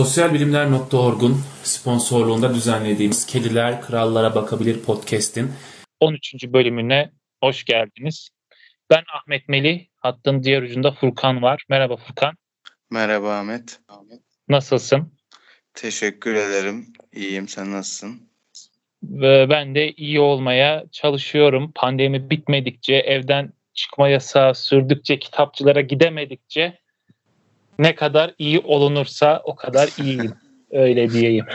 Sosyalbilimler.org'un sponsorluğunda düzenlediğimiz Kediler Krallara Bakabilir podcast'in 13. bölümüne hoş geldiniz. Ben Ahmet Melih, hattın diğer ucunda Furkan var. Merhaba Furkan. Merhaba Ahmet. Nasılsın? Teşekkür ederim. İyiyim. Sen nasılsın? Ve ben de iyi olmaya çalışıyorum. Pandemi bitmedikçe, evden çıkma yasağı sürdükçe, kitapçılara gidemedikçe ne kadar iyi olunursa o kadar iyiyim. Öyle diyeyim.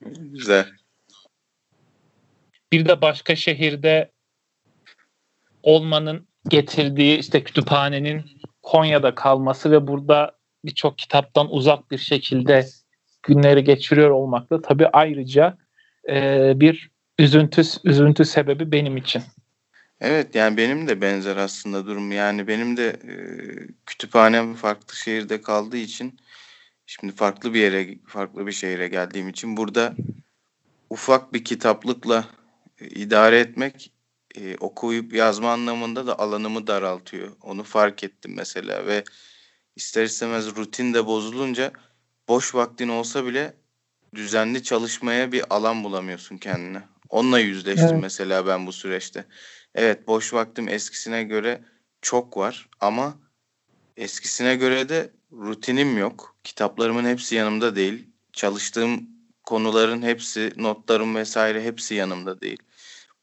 Güzel. Bir de başka şehirde olmanın getirdiği işte kütüphanenin Konya'da kalması ve burada birçok kitaptan uzak bir şekilde günleri geçiriyor olmak da tabii ayrıca e, bir üzüntü üzüntü sebebi benim için. Evet yani benim de benzer aslında durum. Yani benim de e, kütüphanem farklı şehirde kaldığı için şimdi farklı bir yere farklı bir şehire geldiğim için burada ufak bir kitaplıkla e, idare etmek e, okuyup yazma anlamında da alanımı daraltıyor. Onu fark ettim mesela ve ister istemez rutin de bozulunca boş vaktin olsa bile düzenli çalışmaya bir alan bulamıyorsun kendine. Onunla yüzleştim evet. mesela ben bu süreçte. Evet boş vaktim eskisine göre çok var ama eskisine göre de rutinim yok. Kitaplarımın hepsi yanımda değil. Çalıştığım konuların hepsi, notlarım vesaire hepsi yanımda değil.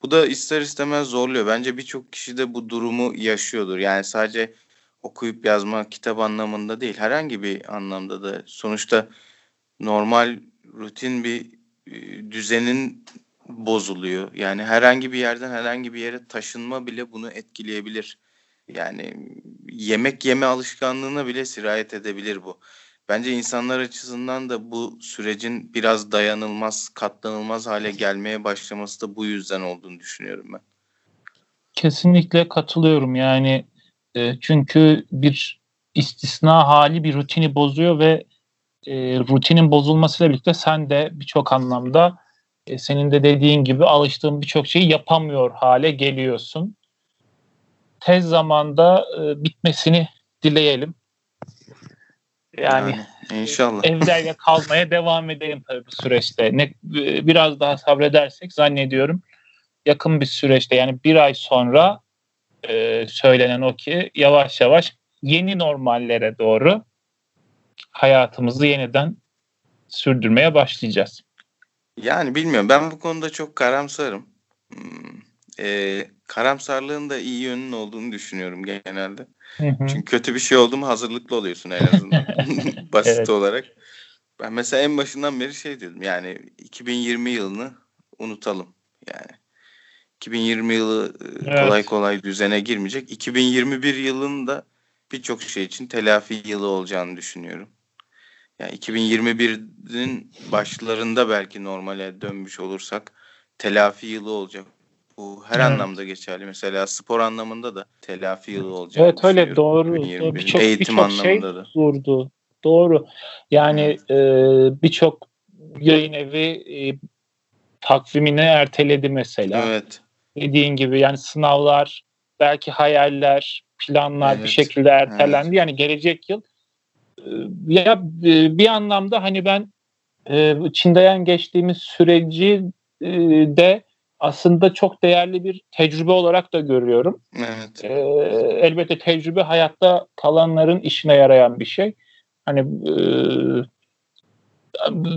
Bu da ister istemez zorluyor. Bence birçok kişi de bu durumu yaşıyordur. Yani sadece okuyup yazma kitap anlamında değil. Herhangi bir anlamda da sonuçta normal rutin bir düzenin bozuluyor. Yani herhangi bir yerden herhangi bir yere taşınma bile bunu etkileyebilir. Yani yemek yeme alışkanlığına bile sirayet edebilir bu. Bence insanlar açısından da bu sürecin biraz dayanılmaz, katlanılmaz hale gelmeye başlaması da bu yüzden olduğunu düşünüyorum ben. Kesinlikle katılıyorum. Yani e, çünkü bir istisna hali bir rutini bozuyor ve e, rutinin bozulmasıyla birlikte sen de birçok anlamda e, senin de dediğin gibi alıştığın birçok şeyi yapamıyor hale geliyorsun. Tez zamanda e, bitmesini dileyelim. Yani, yani inşallah. evlerde kalmaya devam edelim tabii bu süreçte. Ne, biraz daha sabredersek zannediyorum yakın bir süreçte yani bir ay sonra e, söylenen o ki yavaş yavaş yeni normallere doğru hayatımızı yeniden sürdürmeye başlayacağız. Yani bilmiyorum. Ben bu konuda çok karamsarım. Hmm, e, karamsarlığın da iyi yönünün olduğunu düşünüyorum genelde. Hı hı. Çünkü kötü bir şey oldu mu hazırlıklı oluyorsun en azından. Basit evet. olarak. Ben mesela en başından beri şey diyordum. Yani 2020 yılını unutalım. Yani 2020 yılı evet. kolay kolay düzene girmeyecek. 2021 yılının da birçok şey için telafi yılı olacağını düşünüyorum. Yani 2021'in başlarında belki normale dönmüş olursak telafi yılı olacak. Bu her evet. anlamda geçerli. Mesela spor anlamında da telafi yılı olacak. Evet öyle doğru. Birçok Eğitim bir anlamında şey da. Durdu. Doğru. Yani evet. e, birçok yayın evi e, takvimini erteledi mesela. Evet. Dediğin gibi yani sınavlar, belki hayaller, planlar evet. bir şekilde ertelendi. Evet. Yani gelecek yıl ya e, bir anlamda hani ben e, Çin'den geçtiğimiz süreci e, de aslında çok değerli bir tecrübe olarak da görüyorum. Evet. elbette tecrübe hayatta kalanların işine yarayan bir şey. Hani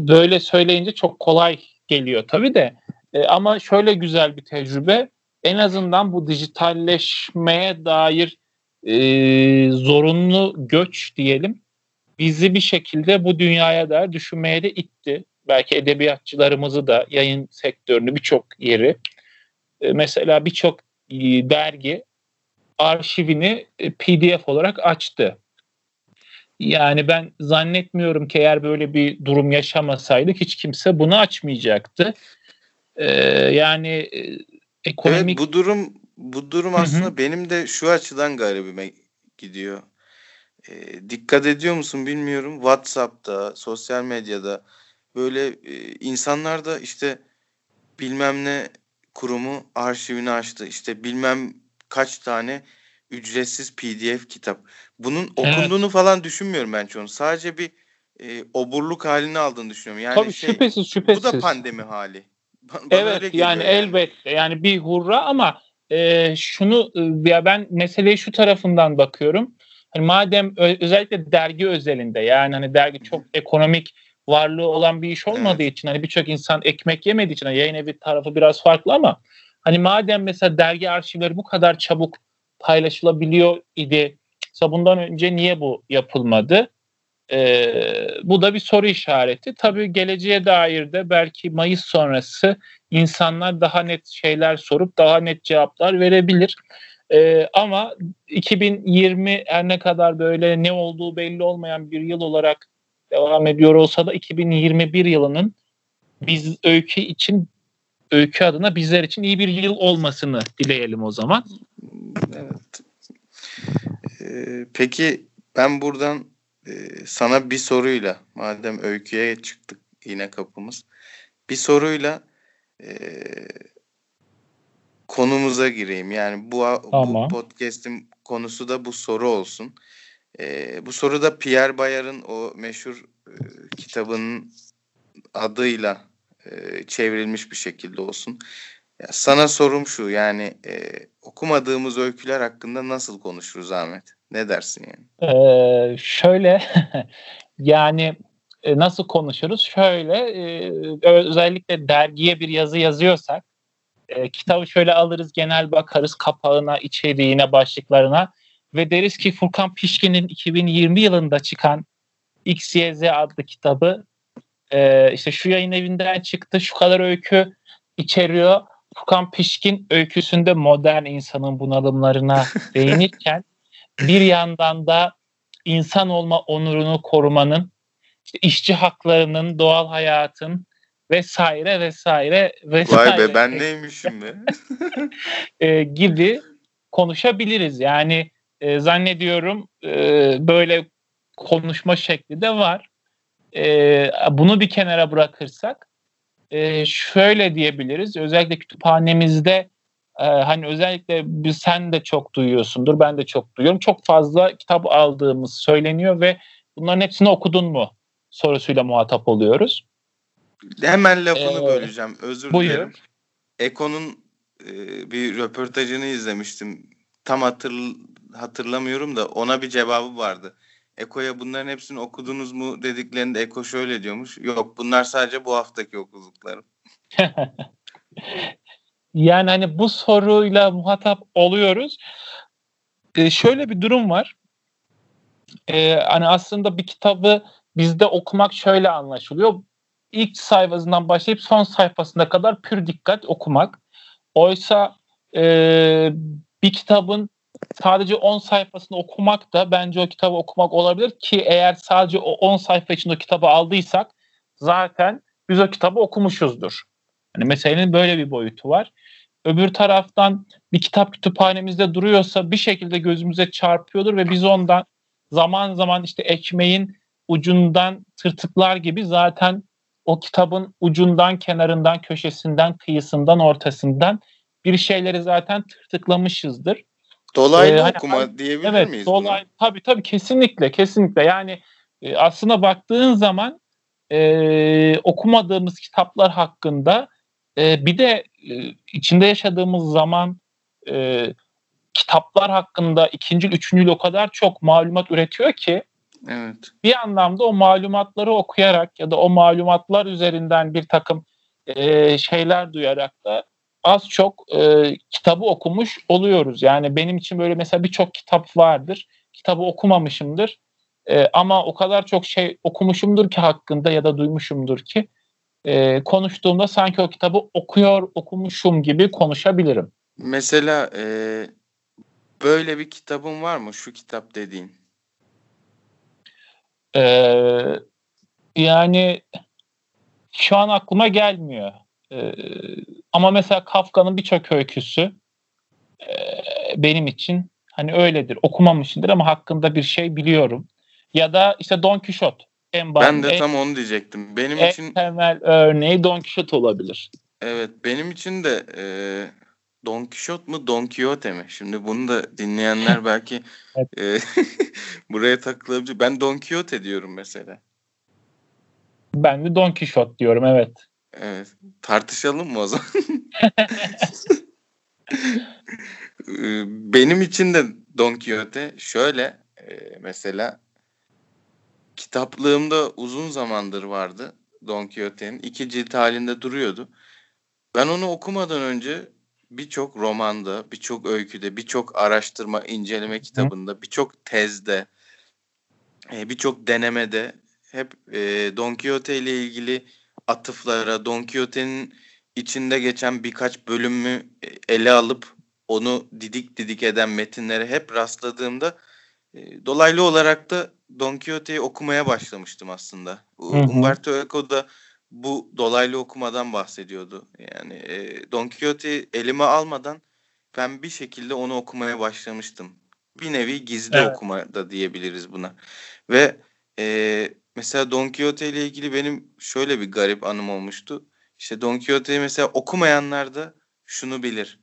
böyle söyleyince çok kolay geliyor tabii de. ama şöyle güzel bir tecrübe. En azından bu dijitalleşmeye dair zorunlu göç diyelim bizi bir şekilde bu dünyaya da düşünmeye de itti. Belki edebiyatçılarımızı da yayın sektörünü birçok yeri e, mesela birçok e, dergi arşivini e, PDF olarak açtı. Yani ben zannetmiyorum ki eğer böyle bir durum yaşamasaydık hiç kimse bunu açmayacaktı. Ee, yani ekonomik... Evet bu durum bu durum aslında Hı-hı. benim de şu açıdan garibime gidiyor. E, dikkat ediyor musun bilmiyorum. WhatsApp'ta, sosyal medyada böyle e, insanlar da işte bilmem ne kurumu arşivini açtı. İşte bilmem kaç tane ücretsiz PDF kitap. Bunun okunduğunu evet. falan düşünmüyorum ben çoğunu. Sadece bir e, oburluk halini aldığını düşünüyorum. Yani Tabii şey, şüphesiz şüphesiz. Bu da pandemi hali. Bana evet yani, yani elbette yani bir hurra ama e, şunu e, ya ben meseleye şu tarafından bakıyorum. Hani madem özellikle dergi özelinde yani hani dergi çok ekonomik varlığı olan bir iş olmadığı evet. için hani birçok insan ekmek yemediği için hani yayın evi tarafı biraz farklı ama hani madem mesela dergi arşivleri bu kadar çabuk paylaşılabiliyor idi. Mesela bundan önce niye bu yapılmadı? Ee, bu da bir soru işareti. Tabii geleceğe dair de belki Mayıs sonrası insanlar daha net şeyler sorup daha net cevaplar verebilir. Ee, ama 2020 her ne kadar böyle ne olduğu belli olmayan bir yıl olarak devam ediyor olsa da 2021 yılının biz öykü için öykü adına bizler için iyi bir yıl olmasını dileyelim o zaman. Evet. Ee, peki ben buradan e, sana bir soruyla madem öyküye çıktık yine kapımız bir soruyla e, konumuza gireyim. Yani bu, bu podcast'in konusu da bu soru olsun. E, bu soru da Pierre Bayar'ın o meşhur e, kitabının adıyla e, çevrilmiş bir şekilde olsun. Ya sana sorum şu yani e, okumadığımız öyküler hakkında nasıl konuşuruz Ahmet? Ne dersin yani? Ee, şöyle yani e, nasıl konuşuruz? Şöyle e, özellikle dergiye bir yazı yazıyorsak e, kitabı şöyle alırız genel bakarız kapağına, içeriğine, başlıklarına ve deriz ki Furkan Pişkin'in 2020 yılında çıkan XYZ adlı kitabı e, işte şu yayın evinden çıktı, şu kadar öykü içeriyor. Furkan Pişkin öyküsünde modern insanın bunalımlarına değinirken bir yandan da insan olma onurunu korumanın, işte işçi haklarının, doğal hayatın vesaire vesaire vesaire. Vay be ben neymişim be. e, gibi konuşabiliriz. Yani e, zannediyorum e, böyle konuşma şekli de var. E, bunu bir kenara bırakırsak e, şöyle diyebiliriz. Özellikle kütüphanemizde e, hani özellikle sen de çok duyuyorsundur, ben de çok duyuyorum. Çok fazla kitap aldığımız söyleniyor ve bunların hepsini okudun mu sorusuyla muhatap oluyoruz. Hemen lafını ee, böleceğim. Özür buyur. dilerim. Eko'nun e, bir röportajını izlemiştim. Tam hatır, hatırlamıyorum da ona bir cevabı vardı. Eko'ya bunların hepsini okudunuz mu dediklerinde Eko şöyle diyormuş. Yok bunlar sadece bu haftaki okuduklarım. yani hani bu soruyla muhatap oluyoruz. Ee, şöyle bir durum var. Ee, hani aslında bir kitabı bizde okumak şöyle anlaşılıyor. İlk sayfasından başlayıp son sayfasına kadar pür dikkat okumak. Oysa e, bir kitabın sadece 10 sayfasını okumak da bence o kitabı okumak olabilir ki eğer sadece o 10 sayfa için o kitabı aldıysak zaten biz o kitabı okumuşuzdur. Yani meselenin böyle bir boyutu var. Öbür taraftan bir kitap kütüphanemizde duruyorsa bir şekilde gözümüze çarpıyordur ve biz ondan zaman zaman işte ekmeğin ucundan tırtıklar gibi zaten o kitabın ucundan, kenarından, köşesinden, kıyısından, ortasından bir şeyleri zaten tırtıklamışızdır. Dolaylı ee, hani, okuma diyebilir evet, miyiz? Dolaylı, tabii tabii kesinlikle kesinlikle yani e, aslında baktığın zaman e, okumadığımız kitaplar hakkında e, bir de e, içinde yaşadığımız zaman e, kitaplar hakkında ikinci, üçüncü o kadar çok malumat üretiyor ki evet. bir anlamda o malumatları okuyarak ya da o malumatlar üzerinden bir takım e, şeyler duyarak da az çok e, kitabı okumuş oluyoruz. Yani benim için böyle mesela birçok kitap vardır. Kitabı okumamışımdır. E, ama o kadar çok şey okumuşumdur ki hakkında ya da duymuşumdur ki e, konuştuğumda sanki o kitabı okuyor, okumuşum gibi konuşabilirim. Mesela e, böyle bir kitabın var mı şu kitap dediğin? Ee, yani şu an aklıma gelmiyor. Ee, ama mesela Kafka'nın birçok öyküsü e, benim için hani öyledir. Okumamışımdır ama hakkında bir şey biliyorum. Ya da işte Don Quixote. En ben de en, tam onu diyecektim. Benim en için temel örneği Don Quixote olabilir. Evet benim için de e, Don Quixote mu Don Quixote mi? Şimdi bunu da dinleyenler belki e, buraya takılabilir. Ben Don Quixote diyorum mesela. Ben de Don Quixote diyorum evet. Evet. Tartışalım mı o zaman? Ee, benim için de Don Quixote şöyle e, mesela kitaplığımda uzun zamandır vardı Don Quixote'nin. iki cilt halinde duruyordu. Ben onu okumadan önce birçok romanda, birçok öyküde, birçok araştırma, inceleme kitabında, birçok tezde, e, birçok denemede hep e, Don Quixote ile ilgili atıflara, Don Quixote'nin içinde geçen birkaç bölümü e, ele alıp onu didik didik eden metinlere hep rastladığımda dolaylı olarak da Don Quixote'yi okumaya başlamıştım aslında. Hı hı. Umberto Eco da bu dolaylı okumadan bahsediyordu. Yani e, Don Quixote'yi elime almadan ben bir şekilde onu okumaya başlamıştım. Bir nevi gizli evet. okuma da diyebiliriz buna. Ve e, mesela Don Quixote ile ilgili benim şöyle bir garip anım olmuştu. İşte Don Quixote'yi mesela okumayanlar da şunu bilir.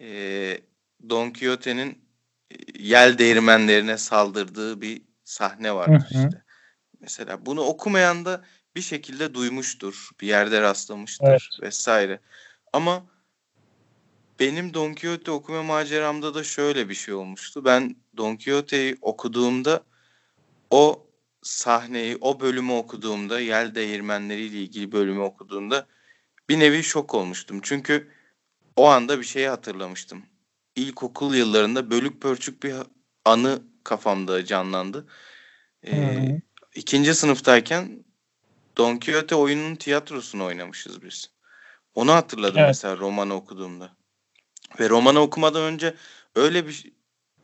E, Don Quixote'nin yel değirmenlerine saldırdığı bir sahne vardır hı hı. işte. Mesela bunu okumayan da bir şekilde duymuştur, bir yerde rastlamıştır evet. vesaire. Ama benim Don Quixote okuma maceramda da şöyle bir şey olmuştu. Ben Don Quixote'yi okuduğumda o sahneyi, o bölümü okuduğumda, yel değirmenleriyle ilgili bölümü okuduğumda bir nevi şok olmuştum. Çünkü o anda bir şeyi hatırlamıştım. İlkokul yıllarında bölük pörçük bir anı kafamda canlandı. Ee, ikinci sınıftayken Don Quixote oyunun tiyatrosunu oynamışız biz. Onu hatırladım evet. mesela romanı okuduğumda. Ve romanı okumadan önce öyle bir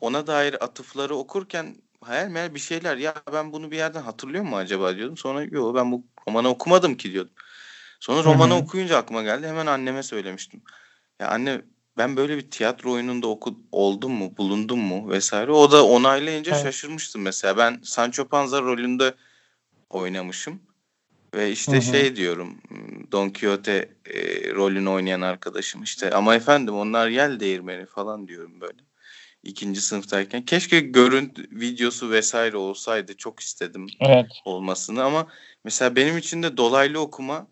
ona dair atıfları okurken hayal meyal bir şeyler ya ben bunu bir yerden hatırlıyor mu acaba diyordum. Sonra yok ben bu romanı okumadım ki diyordum. Sonra romanı Hı-hı. okuyunca aklıma geldi. Hemen anneme söylemiştim. Ya anne ben böyle bir tiyatro oyununda oku, oldum mu, bulundum mu vesaire. O da onaylayınca evet. şaşırmıştım mesela. Ben Sancho Panza rolünde oynamışım. Ve işte Hı-hı. şey diyorum Don Quixote e, rolünü oynayan arkadaşım işte ama efendim onlar yel değirmeni falan diyorum böyle. ikinci sınıftayken. Keşke görüntü videosu vesaire olsaydı çok istedim evet. olmasını ama mesela benim için de dolaylı okuma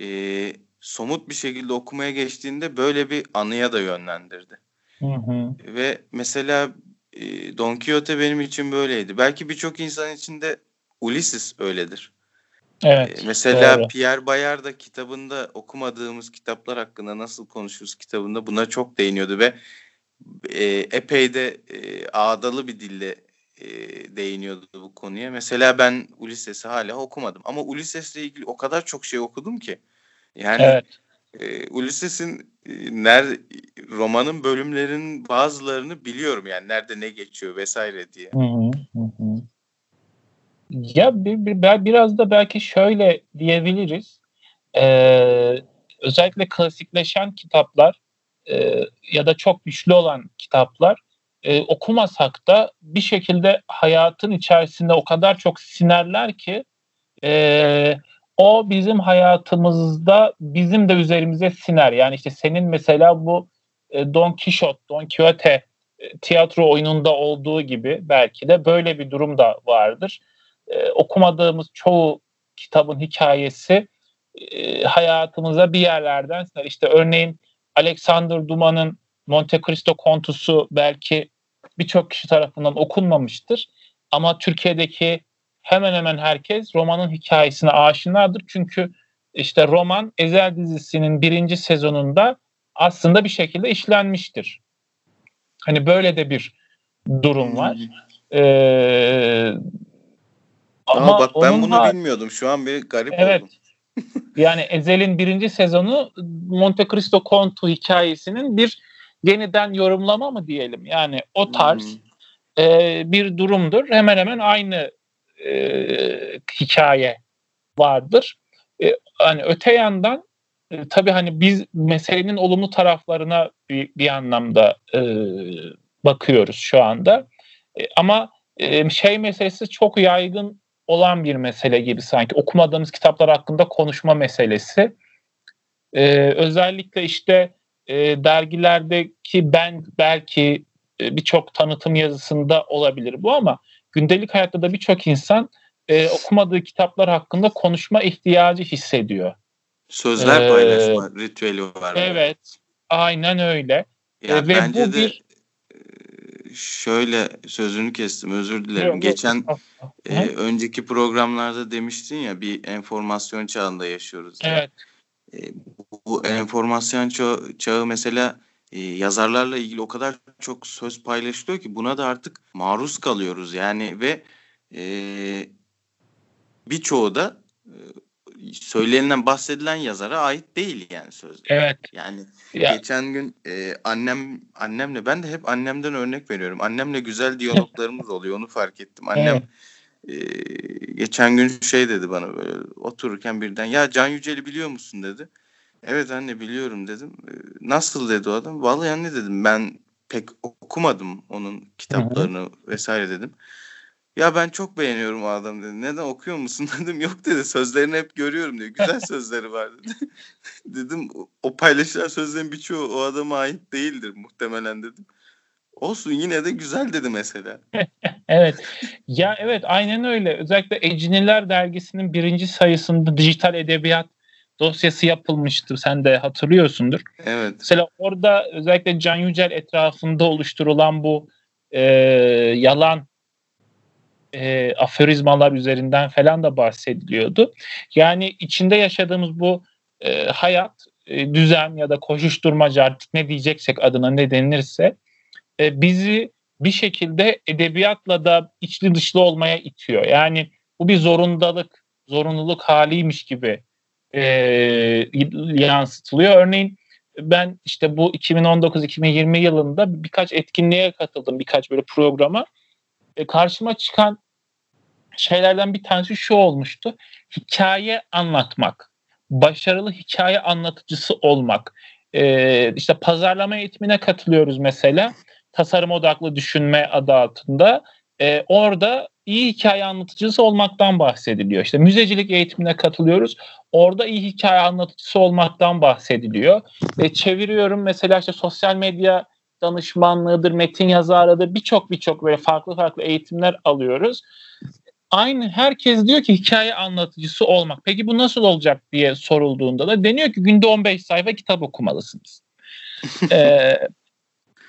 e, somut bir şekilde okumaya geçtiğinde böyle bir anıya da yönlendirdi. Hı hı. Ve mesela e, Don Quixote benim için böyleydi. Belki birçok insan için de Ulysses öyledir. Evet. Mesela doğru. Pierre Bayard da kitabında okumadığımız kitaplar hakkında nasıl konuşuruz kitabında buna çok değiniyordu ve e, epey de e, ağdalı bir dille e, değiniyordu bu konuya. Mesela ben Ulysses'i hala okumadım ama Ulysses'le ilgili o kadar çok şey okudum ki. Yani evet. e, Ulysses'in e, ner romanın bölümlerin bazılarını biliyorum yani nerede ne geçiyor vesaire diye. Hı hı hı. Ya bir, bir, biraz da belki şöyle diyebiliriz. Ee, özellikle klasikleşen kitaplar e, ya da çok güçlü olan kitaplar e, okumasak da bir şekilde hayatın içerisinde o kadar çok sinerler ki e, o bizim hayatımızda bizim de üzerimize siner. Yani işte senin mesela bu e, Don Quixote, Don Quixote e, tiyatro oyununda olduğu gibi belki de böyle bir durum da vardır e, okumadığımız çoğu kitabın hikayesi e, hayatımıza bir yerlerden işte örneğin Alexander Dumas'ın Monte Cristo Kontusu belki birçok kişi tarafından okunmamıştır. Ama Türkiye'deki hemen hemen herkes romanın hikayesine aşinadır. Çünkü işte roman Ezel dizisinin birinci sezonunda aslında bir şekilde işlenmiştir. Hani böyle de bir durum var. Ee, ama Aa, bak ben bunu har- bilmiyordum. Şu an bir garip evet. oldum. yani Ezel'in birinci sezonu Monte Cristo Kontu hikayesinin bir yeniden yorumlama mı diyelim? Yani o tarz hmm. e, bir durumdur. Hemen hemen aynı e, hikaye vardır. E, hani öte yandan e, tabii hani biz meselenin olumlu taraflarına bir, bir anlamda e, bakıyoruz şu anda. E, ama e, şey meselesi çok yaygın olan bir mesele gibi sanki. Okumadığımız kitaplar hakkında konuşma meselesi. Ee, özellikle işte e, dergilerdeki ben belki e, birçok tanıtım yazısında olabilir bu ama gündelik hayatta da birçok insan e, okumadığı kitaplar hakkında konuşma ihtiyacı hissediyor. Sözler ee, paylaşma ritüeli var. Evet. Aynen öyle. Ya e, ve bence bu de bir şöyle sözünü kestim özür dilerim. Yok, Geçen e, önceki programlarda demiştin ya bir enformasyon çağında yaşıyoruz. Evet. E, bu enformasyon çağı, çağı mesela e, yazarlarla ilgili o kadar çok söz paylaşılıyor ki buna da artık maruz kalıyoruz. Yani ve e, birçoğu da söylenilen bahsedilen yazara ait değil yani sözler. Evet. Yani ya. geçen gün e, annem annemle ben de hep annemden örnek veriyorum. Annemle güzel diyaloglarımız oluyor onu fark ettim. Annem evet. e, geçen gün şey dedi bana böyle otururken birden ya Can Yücel'i biliyor musun dedi. Evet anne biliyorum dedim. E, nasıl dedi o adam? Vallahi anne dedim ben pek okumadım onun kitaplarını Hı-hı. vesaire dedim. Ya ben çok beğeniyorum o adam dedi. Neden okuyor musun dedim. Yok dedi sözlerini hep görüyorum diyor. Güzel sözleri var dedi. dedim o paylaşılan sözlerin birçoğu o adama ait değildir muhtemelen dedim. Olsun yine de güzel dedi mesela. evet. Ya evet aynen öyle. Özellikle Eciniler dergisinin birinci sayısında dijital edebiyat dosyası yapılmıştı. Sen de hatırlıyorsundur. Evet. Mesela orada özellikle Can Yücel etrafında oluşturulan bu e, yalan e, aforizmalar üzerinden falan da bahsediliyordu. Yani içinde yaşadığımız bu e, hayat, e, düzen ya da koşuşturmaca artık ne diyeceksek adına ne denilirse e, bizi bir şekilde edebiyatla da içli dışlı olmaya itiyor. Yani bu bir zorundalık, zorunluluk haliymiş gibi e, yansıtılıyor. Örneğin ben işte bu 2019-2020 yılında birkaç etkinliğe katıldım, birkaç böyle programa. E, karşıma çıkan şeylerden bir tanesi şu olmuştu. Hikaye anlatmak. Başarılı hikaye anlatıcısı olmak. E, işte pazarlama eğitimine katılıyoruz mesela. Tasarım odaklı düşünme adı altında. E, orada iyi hikaye anlatıcısı olmaktan bahsediliyor. İşte müzecilik eğitimine katılıyoruz. Orada iyi hikaye anlatıcısı olmaktan bahsediliyor. Ve çeviriyorum mesela işte sosyal medya danışmanlığıdır, metin yazarıdır birçok birçok böyle farklı farklı eğitimler alıyoruz. Aynı herkes diyor ki hikaye anlatıcısı olmak. Peki bu nasıl olacak diye sorulduğunda da deniyor ki günde 15 sayfa kitap okumalısınız. ee,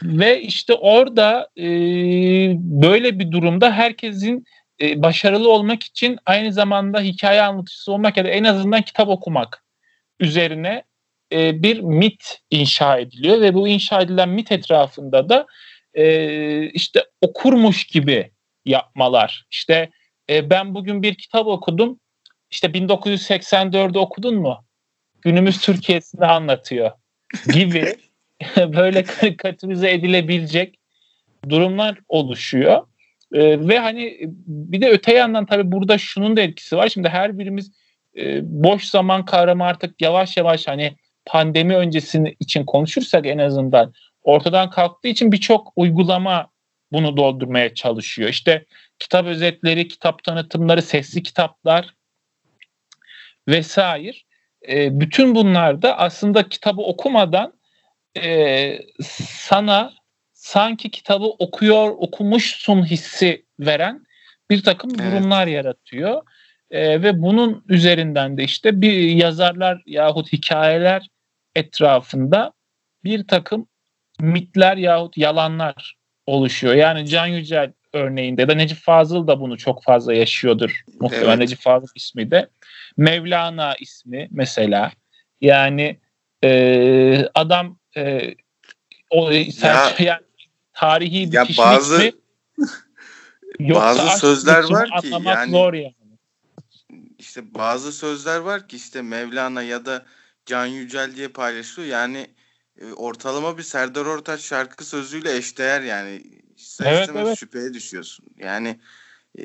ve işte orada e, böyle bir durumda herkesin e, başarılı olmak için aynı zamanda hikaye anlatıcısı olmak ya da en azından kitap okumak üzerine e, bir mit inşa ediliyor ve bu inşa edilen mit etrafında da e, işte okurmuş gibi yapmalar. İşte e, ben bugün bir kitap okudum. İşte 1984'ü okudun mu? Günümüz Türkiye'sini anlatıyor gibi böyle karikatürize edilebilecek durumlar oluşuyor. Ee, ve hani bir de öte yandan tabii burada şunun da etkisi var. Şimdi her birimiz e, boş zaman kavramı artık yavaş yavaş hani pandemi öncesini için konuşursak en azından ortadan kalktığı için birçok uygulama bunu doldurmaya çalışıyor. İşte kitap özetleri, kitap tanıtımları, sesli kitaplar vesaire. E, bütün bunlar da aslında kitabı okumadan e, sana sanki kitabı okuyor, okumuşsun hissi veren bir takım evet. durumlar yaratıyor. E, ve bunun üzerinden de işte bir yazarlar yahut hikayeler etrafında bir takım mitler yahut yalanlar oluşuyor. Yani Can Yücel örneğinde de Necip Fazıl da bunu çok fazla yaşıyordur. Muhtemelen evet. Necip Fazıl ismi de. Mevlana ismi mesela. Yani e, adam e, o ya, yani tarihi bir ya bazı bazı sözler var ki yani, zor yani işte bazı sözler var ki işte Mevlana ya da Can Yücel diye paylaşılıyor. Yani e, ortalama bir Serdar Ortaç şarkı sözüyle eşdeğer yani. İster evet, evet. şüpheye düşüyorsun. Yani e,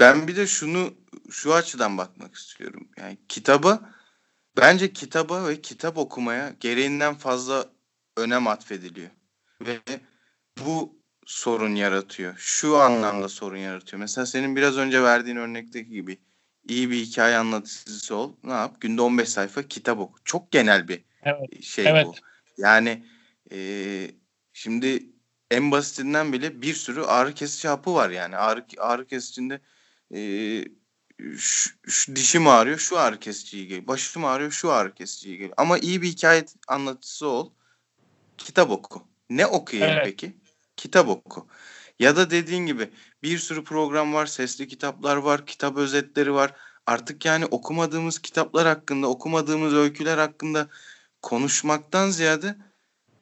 ben bir de şunu şu açıdan bakmak istiyorum. Yani kitaba bence kitaba ve kitap okumaya gereğinden fazla önem atfediliyor. Ve bu sorun yaratıyor. Şu anlamda sorun yaratıyor. Mesela senin biraz önce verdiğin örnekteki gibi iyi bir hikaye anlatıcısı ol. Ne yap? Günde 15 sayfa kitap oku. Çok genel bir evet. şey evet. bu. Yani e, şimdi en basitinden bile bir sürü ağrı kesici hapı var yani. Ağrı, ağrı kesicinde e, şu, şu dişim ağrıyor şu ağrı kesiciye geliyor. Başım ağrıyor şu ağrı kesiciye geliyor. Ama iyi bir hikaye anlatıcısı ol. Kitap oku. Ne okuyayım evet. peki? Kitap oku. Ya da dediğin gibi bir sürü program var, sesli kitaplar var, kitap özetleri var. Artık yani okumadığımız kitaplar hakkında, okumadığımız öyküler hakkında konuşmaktan ziyade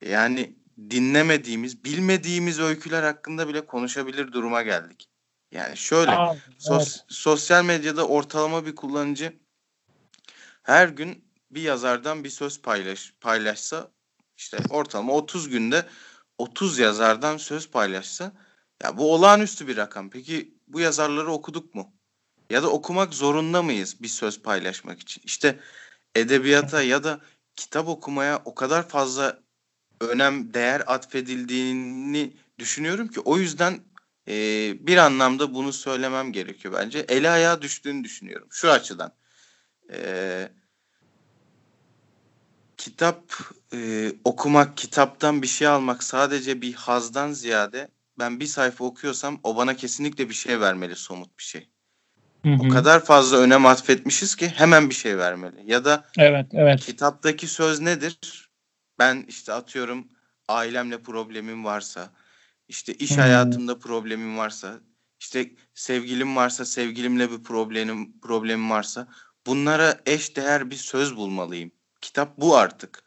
yani dinlemediğimiz, bilmediğimiz öyküler hakkında bile konuşabilir duruma geldik. Yani şöyle Aa, sos, sosyal medyada ortalama bir kullanıcı her gün bir yazardan bir söz paylaş paylaşsa işte ortalama 30 günde 30 yazardan söz paylaşsa ya bu olağanüstü bir rakam. Peki bu yazarları okuduk mu? Ya da okumak zorunda mıyız bir söz paylaşmak için? İşte edebiyata ya da kitap okumaya o kadar fazla önem, değer atfedildiğini düşünüyorum ki o yüzden e, bir anlamda bunu söylemem gerekiyor bence. Eli ayağa düştüğünü düşünüyorum şu açıdan. E, kitap e, okumak, kitaptan bir şey almak sadece bir hazdan ziyade ben bir sayfa okuyorsam o bana kesinlikle bir şey vermeli, somut bir şey. Hı hı. O kadar fazla önem atfetmişiz ki hemen bir şey vermeli. Ya da evet, evet. kitaptaki söz nedir? Ben işte atıyorum ailemle problemim varsa, işte iş hmm. hayatımda problemim varsa, işte sevgilim varsa, sevgilimle bir problemim problemim varsa bunlara eş değer bir söz bulmalıyım. Kitap bu artık.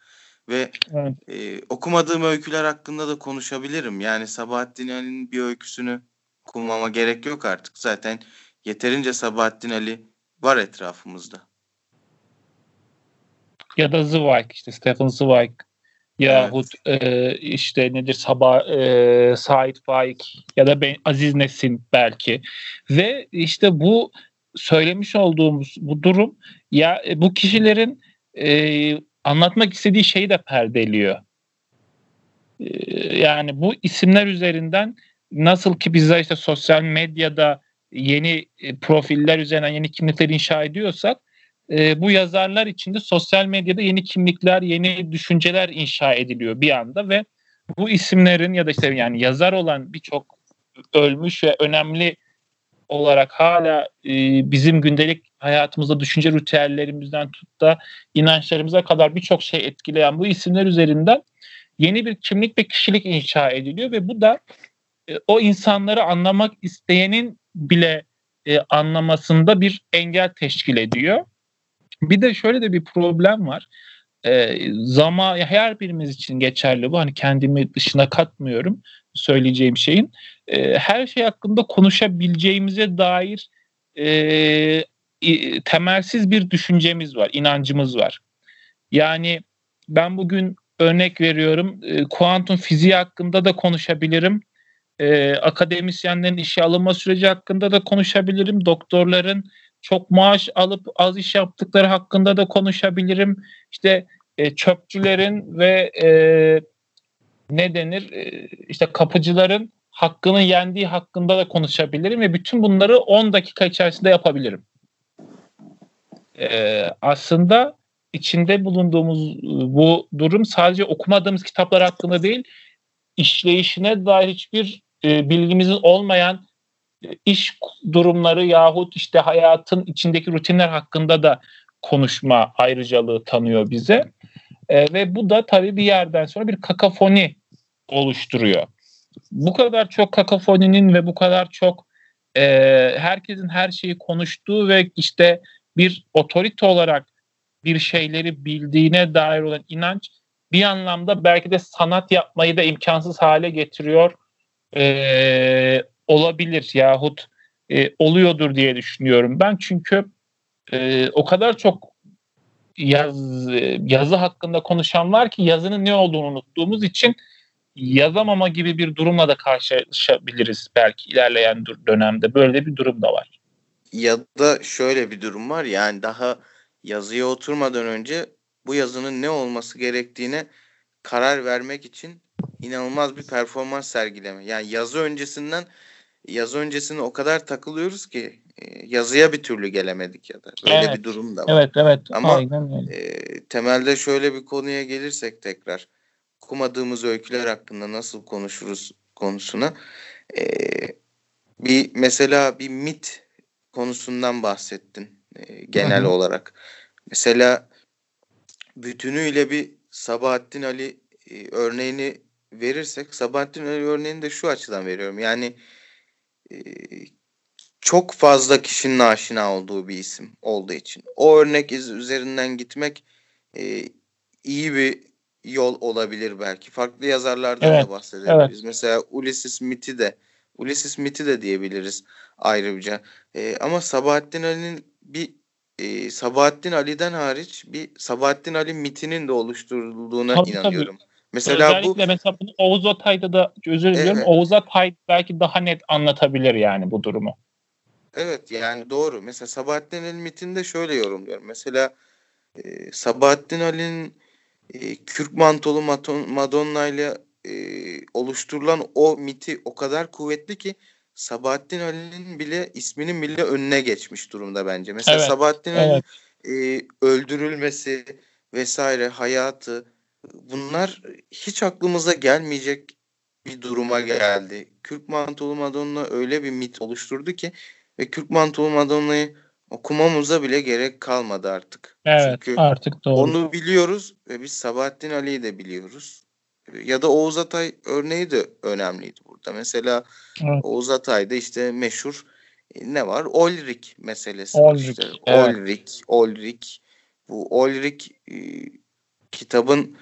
Ve evet. e, okumadığım öyküler hakkında da konuşabilirim. Yani Sabahattin Ali'nin bir öyküsünü okumama gerek yok artık. Zaten yeterince Sabahattin Ali var etrafımızda. Ya da Zweig işte Stephen Zweig yahut evet. e, işte nedir Sabah e, Said Faik ya da ben, Aziz Nesin belki ve işte bu söylemiş olduğumuz bu durum ya e, bu kişilerin e, anlatmak istediği şeyi de perdeliyor. E, yani bu isimler üzerinden nasıl ki bize işte sosyal medyada yeni e, profiller üzerinden yeni kimlikler inşa ediyorsak e, bu yazarlar için de sosyal medyada yeni kimlikler, yeni düşünceler inşa ediliyor bir anda ve bu isimlerin ya da işte yani yazar olan birçok ölmüş ve önemli olarak hala e, bizim gündelik hayatımızda düşünce ritüellerimizden tut da inançlarımıza kadar birçok şey etkileyen bu isimler üzerinden yeni bir kimlik ve kişilik inşa ediliyor ve bu da e, o insanları anlamak isteyenin bile e, anlamasında bir engel teşkil ediyor. Bir de şöyle de bir problem var. E, zaman her birimiz için geçerli bu. Hani kendimi dışına katmıyorum söyleyeceğim şeyin. E, her şey hakkında konuşabileceğimize dair e, temelsiz bir düşüncemiz var, inancımız var. Yani ben bugün örnek veriyorum, e, kuantum fiziği hakkında da konuşabilirim. E, akademisyenlerin işe alınma süreci hakkında da konuşabilirim. Doktorların çok maaş alıp az iş yaptıkları hakkında da konuşabilirim. İşte e, çöpçülerin ve e, ne denir e, işte kapıcıların hakkının yendiği hakkında da konuşabilirim ve bütün bunları 10 dakika içerisinde yapabilirim. E, aslında içinde bulunduğumuz bu durum sadece okumadığımız kitaplar hakkında değil, işleyişine dair hiçbir e, bilgimizin olmayan iş durumları yahut işte hayatın içindeki rutinler hakkında da konuşma ayrıcalığı tanıyor bize. E, ve bu da tabii bir yerden sonra bir kakafoni oluşturuyor. Bu kadar çok kakafoninin ve bu kadar çok e, herkesin her şeyi konuştuğu ve işte bir otorite olarak bir şeyleri bildiğine dair olan inanç bir anlamda belki de sanat yapmayı da imkansız hale getiriyor e, olabilir yahut e, oluyordur diye düşünüyorum ben çünkü e, o kadar çok yaz yazı hakkında konuşan var ki yazının ne olduğunu unuttuğumuz için yazamama gibi bir durumla da karşılaşabiliriz belki ilerleyen dönemde böyle bir durum da var. Ya da şöyle bir durum var yani daha yazıya oturmadan önce bu yazının ne olması gerektiğine karar vermek için inanılmaz bir performans sergileme. Yani yazı öncesinden yazı öncesine o kadar takılıyoruz ki e, yazıya bir türlü gelemedik ya da böyle evet. bir durum da var. Evet evet. Ama E, temelde şöyle bir konuya gelirsek tekrar okumadığımız öyküler hakkında nasıl konuşuruz konusuna e, bir mesela bir mit konusundan bahsettin e, genel Hı-hı. olarak. Mesela bütünüyle bir Sabahattin Ali e, örneğini verirsek Sabahattin Ali örneğini de şu açıdan veriyorum. Yani e, çok fazla kişinin aşina olduğu bir isim olduğu için. O örnek üzerinden gitmek e, iyi bir yol olabilir belki. Farklı yazarlardan evet, da bahsedebiliriz. Evet. Mesela Ulysses Smith'i de Ulysses Smith'i de diyebiliriz ayrıca. E, ama Sabahattin Ali'nin bir e, Sabahattin Ali'den hariç bir Sabahattin Ali mitinin de oluşturulduğuna tabii, inanıyorum. Tabii. Mesela Özellikle bu mesela bunu Oğuz Atay'da da özür diliyorum. Evet. Oğuz Atay belki daha net anlatabilir yani bu durumu. Evet yani doğru. Mesela Sabahattin Ali mitinde şöyle yorumluyorum. Mesela e, Sabahattin Ali'nin e, Kürk mantolu Madonna ile e, oluşturulan o miti o kadar kuvvetli ki Sabahattin Ali'nin bile isminin bile önüne geçmiş durumda bence. Mesela evet, Sabahattin evet. Ali'nin e, öldürülmesi vesaire hayatı bunlar hiç aklımıza gelmeyecek bir duruma geldi. Kürk Mantolu Madonna öyle bir mit oluşturdu ki ve Kürk Mantolu Madonna'yı okumamıza bile gerek kalmadı artık. Evet Çünkü artık doğru. Onu biliyoruz ve biz Sabahattin Ali'yi de biliyoruz. Ya da Oğuz Atay örneği de önemliydi burada. Mesela evet. Oğuz Atay'da işte meşhur e, ne var? Olrik meselesi. Olrik. Işte. Evet. Olrik, Olrik. Bu Olrik e, kitabın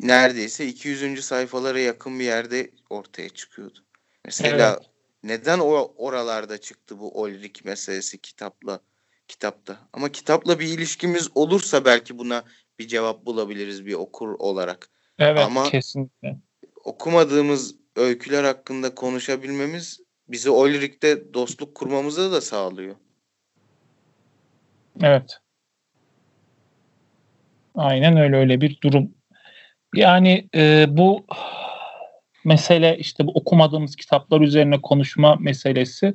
neredeyse 200. sayfalara yakın bir yerde ortaya çıkıyordu. Mesela evet. Neden o oralarda çıktı bu Olrik meselesi kitapla kitapta? Ama kitapla bir ilişkimiz olursa belki buna bir cevap bulabiliriz bir okur olarak. Evet Ama kesinlikle. Okumadığımız öyküler hakkında konuşabilmemiz bizi Olrik'te dostluk kurmamıza da sağlıyor. Evet. Aynen öyle öyle bir durum. Yani e, bu mesele işte bu okumadığımız kitaplar üzerine konuşma meselesi.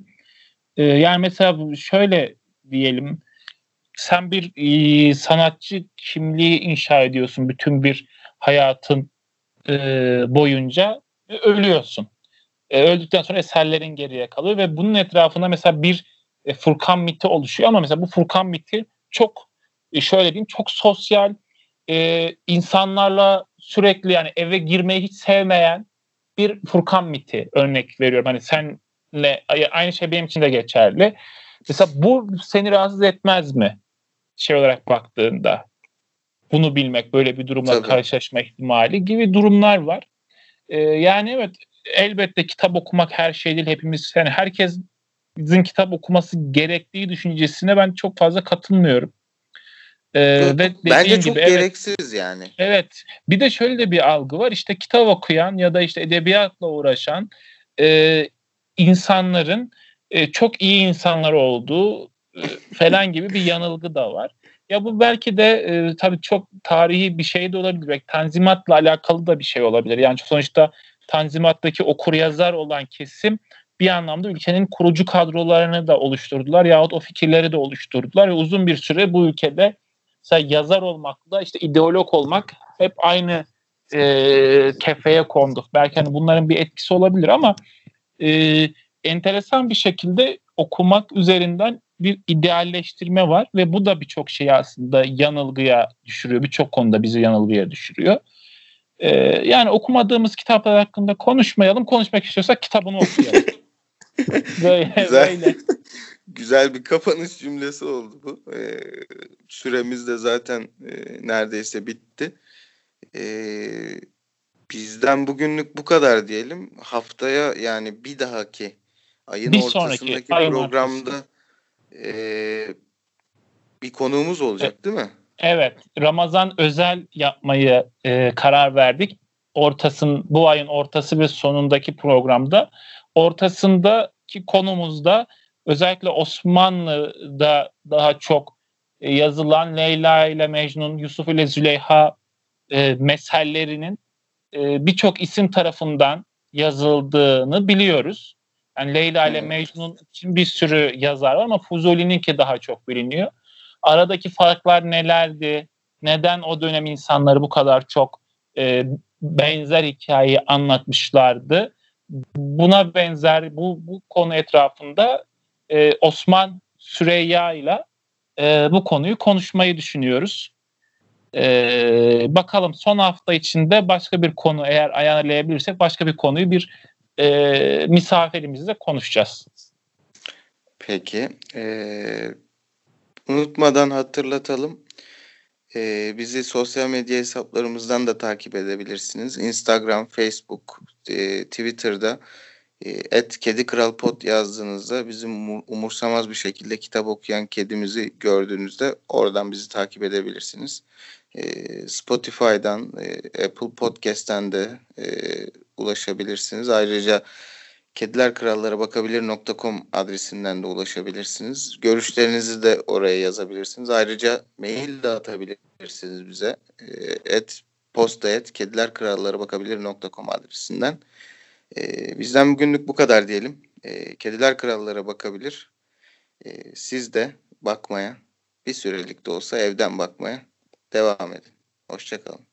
E, yani mesela şöyle diyelim sen bir e, sanatçı kimliği inşa ediyorsun bütün bir hayatın e, boyunca e, ölüyorsun. Öldükten sonra eserlerin geriye kalıyor ve bunun etrafında mesela bir e, Furkan miti oluşuyor ama mesela bu Furkan miti çok e, şöyle diyeyim çok sosyal insanlarla sürekli yani eve girmeyi hiç sevmeyen bir Furkan miti örnek veriyorum. Hani senle aynı şey benim için de geçerli. Mesela bu seni rahatsız etmez mi? Şey olarak baktığında bunu bilmek, böyle bir durumla Tabii. karşılaşma ihtimali gibi durumlar var. Ee, yani evet elbette kitap okumak her şey değil. Hepimiz yani herkesin kitap okuması gerektiği düşüncesine ben çok fazla katılmıyorum. Ee, ve Bence çok gibi, gereksiz evet, yani. Evet. Bir de şöyle de bir algı var. İşte kitap okuyan ya da işte edebiyatla uğraşan e, insanların e, çok iyi insanlar olduğu e, falan gibi bir yanılgı da var. Ya bu belki de e, tabii çok tarihi bir şey de olabilir. Belki Tanzimat'la alakalı da bir şey olabilir. Yani sonuçta Tanzimat'taki okur yazar olan kesim bir anlamda ülkenin kurucu kadrolarını da oluşturdular yahut o fikirleri de oluşturdular ve uzun bir süre bu ülkede mesela yazar olmakla işte ideolog olmak hep aynı e, kefeye kondu. Belki hani bunların bir etkisi olabilir ama e, enteresan bir şekilde okumak üzerinden bir idealleştirme var ve bu da birçok şeyi aslında yanılgıya düşürüyor. Birçok konuda bizi yanılgıya düşürüyor. Ee, yani okumadığımız kitaplar hakkında konuşmayalım. Konuşmak istiyorsak kitabını okuyalım. böyle, Güzel. böyle. Güzel bir kapanış cümlesi oldu bu. Ee, süremiz de zaten e, neredeyse bitti. Ee, bizden bugünlük bu kadar diyelim. Haftaya yani bir dahaki ayın bir ortasındaki programda e, bir konuğumuz olacak evet. değil mi? Evet. Ramazan özel yapmayı e, karar verdik. Ortasın bu ayın ortası ve sonundaki programda ortasındaki konumuzda özellikle Osmanlı'da daha çok e, yazılan Leyla ile Mecnun, Yusuf ile Züleyha e, mesellerinin e, birçok isim tarafından yazıldığını biliyoruz. Yani Leyla ile Mecnun için bir sürü yazar var ama Fuzuli'ninki daha çok biliniyor. Aradaki farklar nelerdi? Neden o dönem insanları bu kadar çok e, benzer hikayeyi anlatmışlardı? Buna benzer bu, bu konu etrafında e, Osman Süreyya ile e, bu konuyu konuşmayı düşünüyoruz. E, bakalım son hafta içinde başka bir konu eğer ayarlayabilirsek başka bir konuyu bir e, misafirimizle konuşacağız. Peki. Ee, unutmadan hatırlatalım. Ee, bizi sosyal medya hesaplarımızdan da takip edebilirsiniz. Instagram, Facebook, e, Twitter'da et Kedi Kral Pot yazdığınızda bizim umursamaz bir şekilde kitap okuyan kedimizi gördüğünüzde oradan bizi takip edebilirsiniz. E, Spotify'dan, e, Apple Podcast'ten de e, ulaşabilirsiniz. Ayrıca kedilerkrallara bakabilir.com adresinden de ulaşabilirsiniz. Görüşlerinizi de oraya yazabilirsiniz. Ayrıca mail de atabilirsiniz bize. Et posta et kedilerkrallara bakabilir.com adresinden. E, bizden bugünlük bu kadar diyelim. E, kediler krallara bakabilir. E, siz de bakmaya, bir sürelik de olsa evden bakmaya devam edin. Hoşçakalın.